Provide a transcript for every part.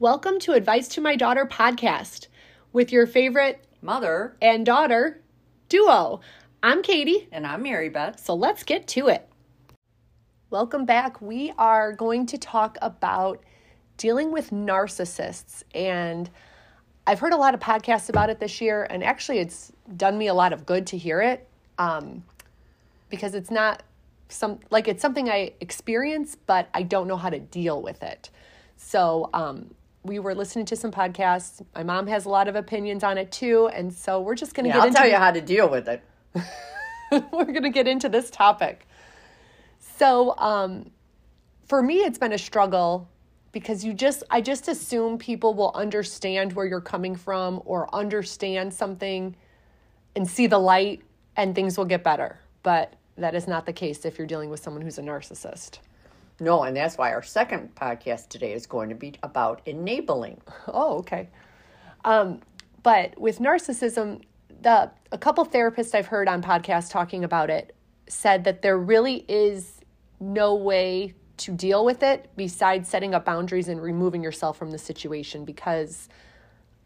Welcome to Advice to My Daughter podcast with your favorite Mother, and daughter duo. I'm Katie, and I'm Mary Beth. so let's get to it. Welcome back. We are going to talk about dealing with narcissists. And I've heard a lot of podcasts about it this year, and actually, it's done me a lot of good to hear it um, because it's not some like it's something I experience, but I don't know how to deal with it. So, um, we were listening to some podcasts. My mom has a lot of opinions on it too, and so we're just going to Yeah, get I'll into tell you how to deal with it. we're going to get into this topic. So, um, for me, it's been a struggle because you just, I just assume people will understand where you're coming from or understand something and see the light and things will get better. But that is not the case if you're dealing with someone who's a narcissist. No, and that's why our second podcast today is going to be about enabling. Oh, okay. Um, but with narcissism, the a couple therapists I've heard on podcasts talking about it said that there really is no way to deal with it besides setting up boundaries and removing yourself from the situation because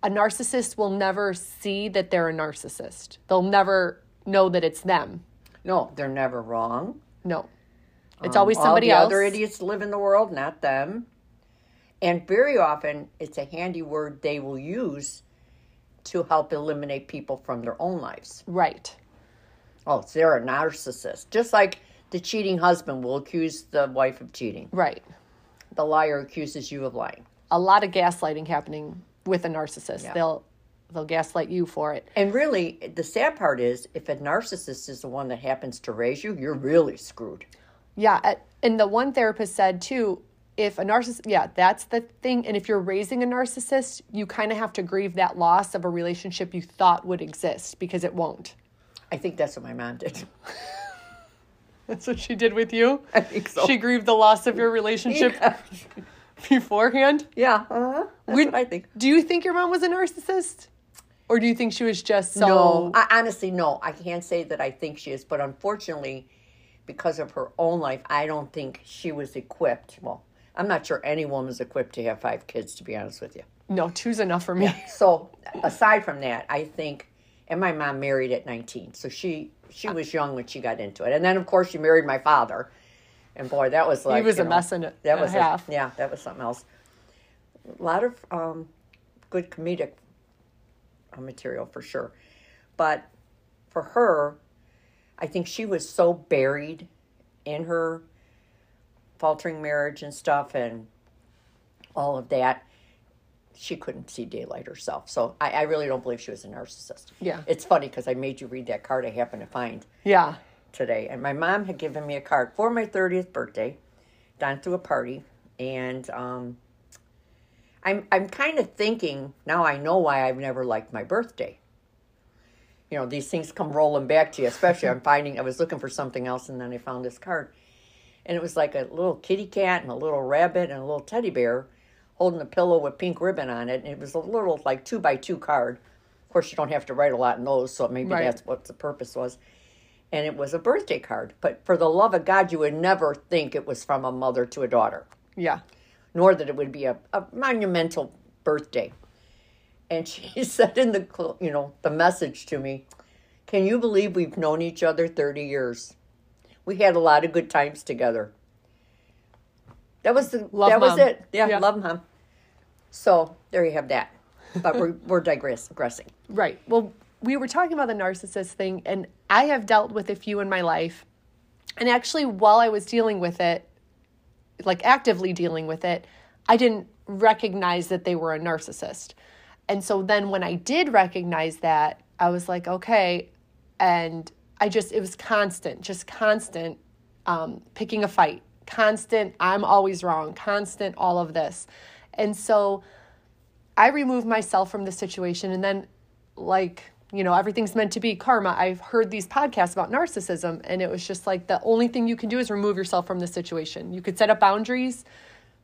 a narcissist will never see that they're a narcissist. They'll never know that it's them. No, they're never wrong. No. It's always um, somebody All the else. other idiots live in the world, not them. And very often, it's a handy word they will use to help eliminate people from their own lives. Right. Oh, they're a narcissist. Just like the cheating husband will accuse the wife of cheating, Right. the liar accuses you of lying. A lot of gaslighting happening with a narcissist. Yeah. They'll they'll gaslight you for it. And really, the sad part is if a narcissist is the one that happens to raise you, you're really screwed. Yeah, and the one therapist said too, if a narcissist, yeah, that's the thing. And if you're raising a narcissist, you kind of have to grieve that loss of a relationship you thought would exist because it won't. I think that's what my mom did. That's what she did with you. I think so. She grieved the loss of your relationship beforehand. yeah, uh-huh. that's Would- what I think. Do you think your mom was a narcissist, or do you think she was just so? No, I, honestly, no. I can't say that I think she is, but unfortunately, because of her own life, I don't think she was equipped. Well, I'm not sure any woman's equipped to have five kids, to be honest with you. No, two's enough for me. So, aside from that, I think, and my mom married at 19, so she she was young when she got into it, and then of course she married my father, and boy, that was like he was a mess and a- that a was half. yeah, that was something else. A lot of um, good comedic uh, material for sure, but for her, I think she was so buried in her faltering marriage and stuff, and all of that she couldn't see daylight herself. So I, I really don't believe she was a narcissist. Yeah. It's funny because I made you read that card I happened to find Yeah, today. And my mom had given me a card for my 30th birthday, down through a party. And um, I'm, I'm kind of thinking, now I know why I've never liked my birthday. You know, these things come rolling back to you, especially I'm finding, I was looking for something else and then I found this card. And it was like a little kitty cat and a little rabbit and a little teddy bear holding a pillow with pink ribbon on it. And it was a little like two by two card. Of course, you don't have to write a lot in those, so maybe Right. that's what the purpose was. And it was a birthday card. But for the love of God, you would never think it was from a mother to a daughter, yeah. nor that it would be a, a monumental birthday. And she said in the you know the message to me, "Can you believe we've known each other thirty years? We had a lot of good times together." That was the Love that was it. Yeah, Yeah. love mom. So there you have that. But we're we're digressing. Right. Well, we were talking about the narcissist thing, and I have dealt with a few in my life. And actually, while I was dealing with it, like actively dealing with it, I didn't recognize that they were a narcissist. And so then when I did recognize that, I was like, okay. And I just, it was constant, just constant um, picking a fight, constant, I'm always wrong, constant, all of this. And so I removed myself from the situation and then like, you know, everything's meant to be karma. I've heard these podcasts about narcissism and it was just like the only thing you can do is remove yourself from the situation. You could set up boundaries,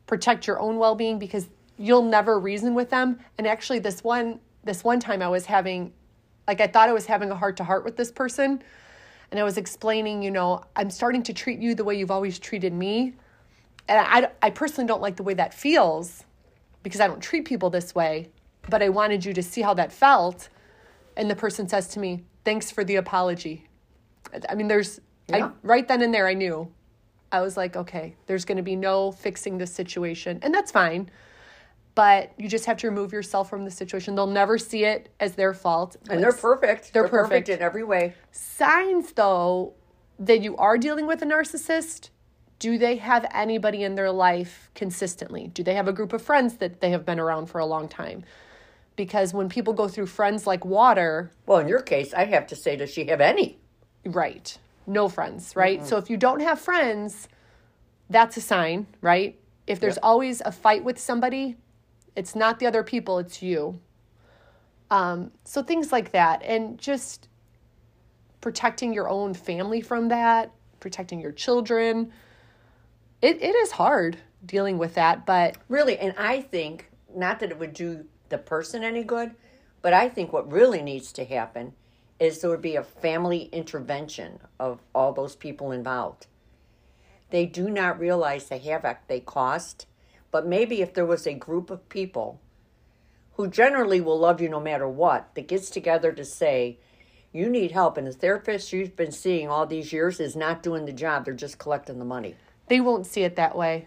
protect your own well-being because you'll never reason with them. And actually this one this one time I was having like I thought I was having a heart to heart with this person and I was explaining, you know, I'm starting to treat you the way you've always treated me. And I, I personally don't like the way that feels because I don't treat people this way, but I wanted you to see how that felt. And the person says to me, Thanks for the apology. I mean, there's, Yeah. I, right then and there, I knew. I was like, okay, there's going to be no fixing this situation. And that's fine. But you just have to remove yourself from the situation. They'll never see it as their fault. And they're perfect. They're perfect perfect. in every way. signs though that you are dealing with a narcissist do they have anybody in their life consistently do they have a group of friends that they have been around for a long time because when people go through friends like water Well, in your case, I have to say, does she have any? right no friends right so if you don't have friends that's a sign right if there's always a fight with somebody it's not the other people it's you um, so things like that and just protecting your own family from that protecting your children it, it is hard dealing with that but Really, and I think not that it would do the person any good, but I think what really needs to happen is there would be a family intervention of all those people involved. They do not realize the havoc they caused, but maybe if there was a group of people who generally will love you no matter what that gets together to say, you need help, and the therapist you've been seeing all these years is not doing the job, they're just collecting the money. they won't see it that way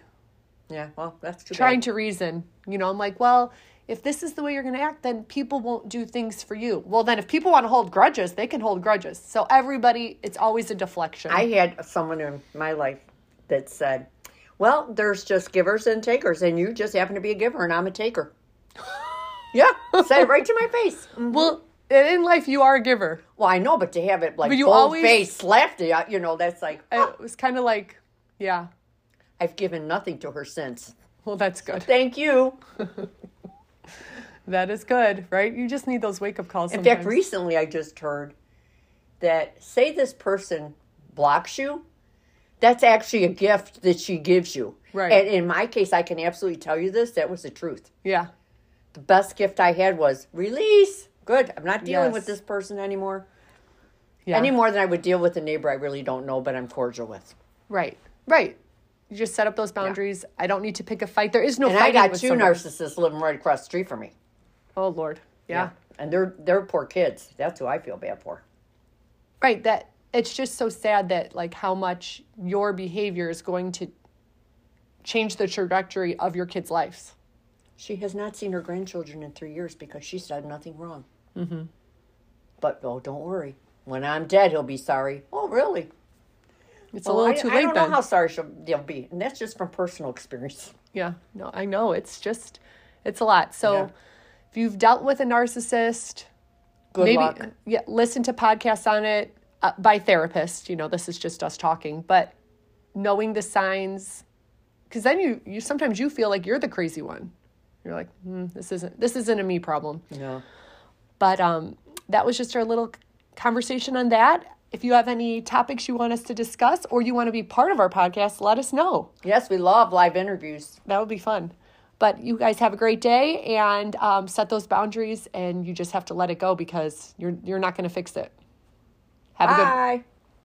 Yeah, well, that's trying bad. to reason. You know, I'm like, well, if this is the way you're going to act, then people won't do things for you. Well, then if people want to hold grudges, they can hold grudges. So everybody, it's always a deflection. I had someone in my life that said, "Well, there's just givers and takers, and you just happen to be a giver, and I'm a taker." yeah, say it right to my face. well, in life, you are a giver. Well, I know, but to have it like But you bold always- face slapped it, you know, that's like It was kind of like, yeah, I've given nothing to her since. well, that's good. Thank you. That is good, right? You just need those wake up calls. In fact, recently I just heard that say this person blocks you, that's actually a gift that she gives you. Right. And in my case, I can absolutely tell you this. That was the truth. yeah, the best gift I had was release. Good. I'm not dealing Yes. with this person anymore. yeah, Any more than I would deal with a neighbor I really don't know, but I'm cordial with. right, right. You just set up those boundaries. I don't need to pick a fight. There is no. Fight. And I got two somebody. narcissists living right across the street from me. Oh Lord, yeah. And they're they're poor kids. That's who I feel bad for. right that it's just so sad that like how much your behavior is going to change the trajectory of your kids' lives She has not seen her grandchildren in three years because she's done nothing wrong. Mm-hmm. But oh, don't worry. When I'm dead, he'll be sorry. Oh, really? it's a little I, too I late don't then know how sorry she'll, they'll be, and that's just from personal experience. yeah no i know it's just it's a lot so Yeah. if you've dealt with a narcissist Good maybe luck. yeah listen to podcasts on it uh, by therapists you know this is just us talking but knowing the signs because then you you sometimes you feel like you're the crazy one you're like hmm, this isn't this isn't a me problem No. But um, that was just our little conversation on that. If you have any topics you want us to discuss or you want to be part of our podcast, let us know. Yes, we love live interviews. That would be fun. But you guys have a great day and um, set those boundaries, and you just have to let it go because you're you're not going to fix it. Have a good Bye.